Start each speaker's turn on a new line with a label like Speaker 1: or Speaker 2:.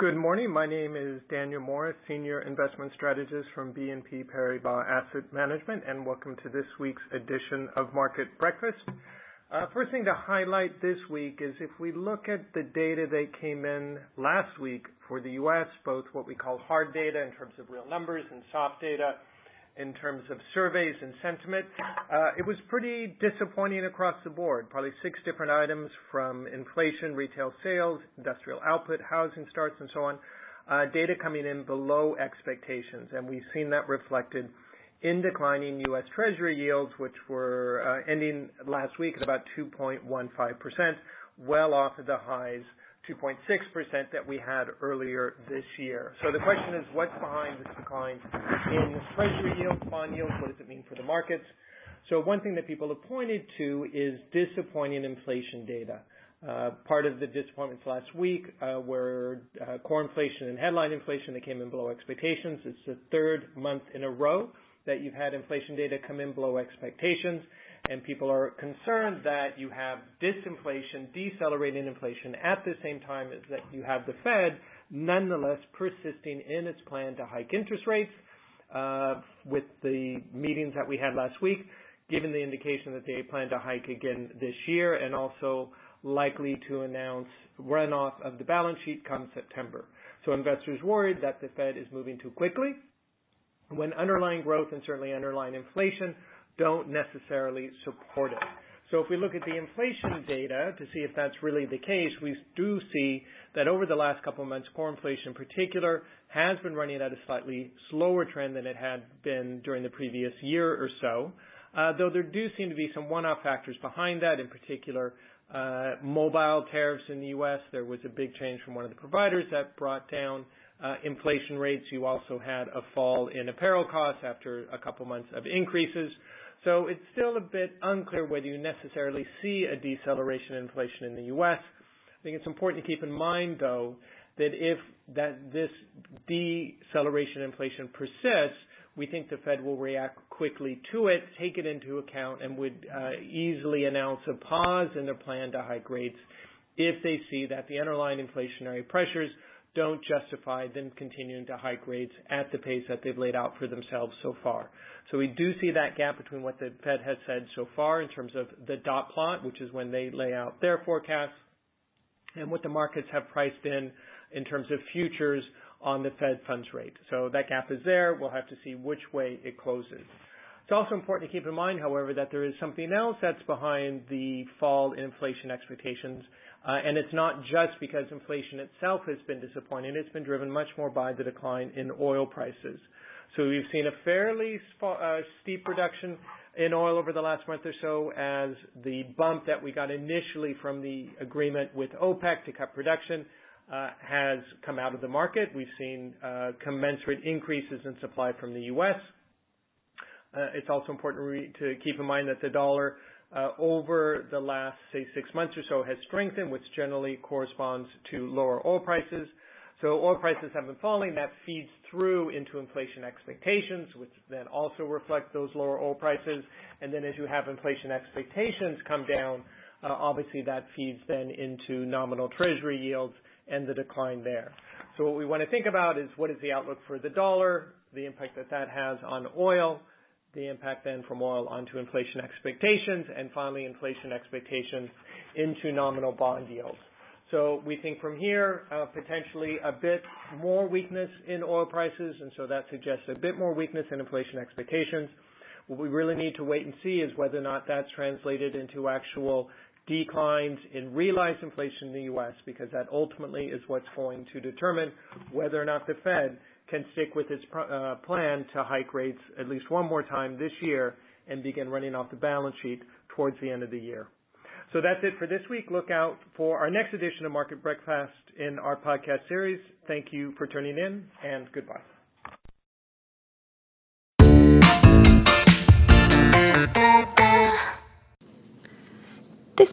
Speaker 1: Good morning. My name is Daniel Morris, Senior Investment Strategist from BNP Paribas Asset Management, and welcome to this week's edition of Market Breakfast. Uh, first thing to highlight this week is if we look at the data that came in last week for the U.S., both what we call hard data in terms of real numbers and soft data in terms of surveys and sentiment. Uh, it was pretty disappointing across the board. Probably six different items from inflation, retail sales, industrial output, housing starts, and so on. Uh, data coming in below expectations, and we've seen that reflected in declining U.S. Treasury yields, which were uh, ending last week at about 2.15%, well off of the highs 2.6% that we had earlier this year. So the question is, what's behind this decline in Treasury yields, bond yields? What does it mean for the markets? So one thing that people have pointed to is disappointing inflation data. Uh, part of the disappointments last week uh, were uh, core inflation and headline inflation that came in below expectations. It's the third month in a row that you've had inflation data come in below expectations and people are concerned that you have disinflation, decelerating inflation at the same time as that you have the Fed nonetheless persisting in its plan to hike interest rates uh, with the meetings that we had last week, given the indication that they plan to hike again this year and also likely to announce runoff of the balance sheet come September. So investors worried that the Fed is moving too quickly when underlying growth and certainly underlying inflation don't necessarily support it. So if we look at the inflation data to see if that's really the case, we do see that over the last couple of months, core inflation in particular has been running at a slightly slower trend than it had been during the previous year or so. Uh, though there do seem to be some one-off factors behind that, in particular, uh, mobile tariffs in the U.S. There was a big change from one of the providers that brought down uh, inflation rates. You also had a fall in apparel costs after a couple months of increases. So it's still a bit unclear whether you necessarily see a deceleration in inflation in the U.S. I think it's important to keep in mind, though, that if that this deceleration inflation persists, we think the Fed will react quickly to it, take it into account, and would uh, easily announce a pause in their plan to hike rates if they see that the underlying inflationary pressures don't justify them continuing to hike rates at the pace that they've laid out for themselves so far. So we do see that gap between what the Fed has said so far in terms of the dot plot, which is when they lay out their forecasts, and what the markets have priced in in terms of futures on the Fed funds rate. So that gap is there. We'll have to see which way it closes. It's also important to keep in mind, however, that there is something else that's behind the fall in inflation expectations, uh, and it's not just because inflation itself has been disappointing. It's been driven much more by the decline in oil prices. So we've seen a fairly uh, steep reduction in oil over the last month or so as the bump that we got initially from the agreement with OPEC to cut production uh, has come out of the market. We've seen uh, commensurate increases in supply from the U.S. Uh, it's also important to keep in mind that the dollar uh, over the last, say, six months or so has strengthened, which generally corresponds to lower oil prices. So oil prices have been falling. That feeds through into inflation expectations, which then also reflect those lower oil prices. And then as you have inflation expectations come down, uh, obviously that feeds then into nominal treasury yields and the decline there. So what we want to think about is what is the outlook for the dollar, the impact that that has on oil, the impact then from oil onto inflation expectations, and finally inflation expectations into nominal bond yields. So we think from here, uh, potentially a bit more weakness in oil prices, and so that suggests a bit more weakness in inflation expectations. What we really need to wait and see is whether or not that's translated into actual declines in realized inflation in the U.S., because that ultimately is what's going to determine whether or not the Fed can stick with its uh, plan to hike rates at least one more time this year and begin running off the balance sheet towards the end of the year. So that's it for this week. Look out for our next edition of Market Breakfast in our podcast series. Thank you for tuning in and goodbye.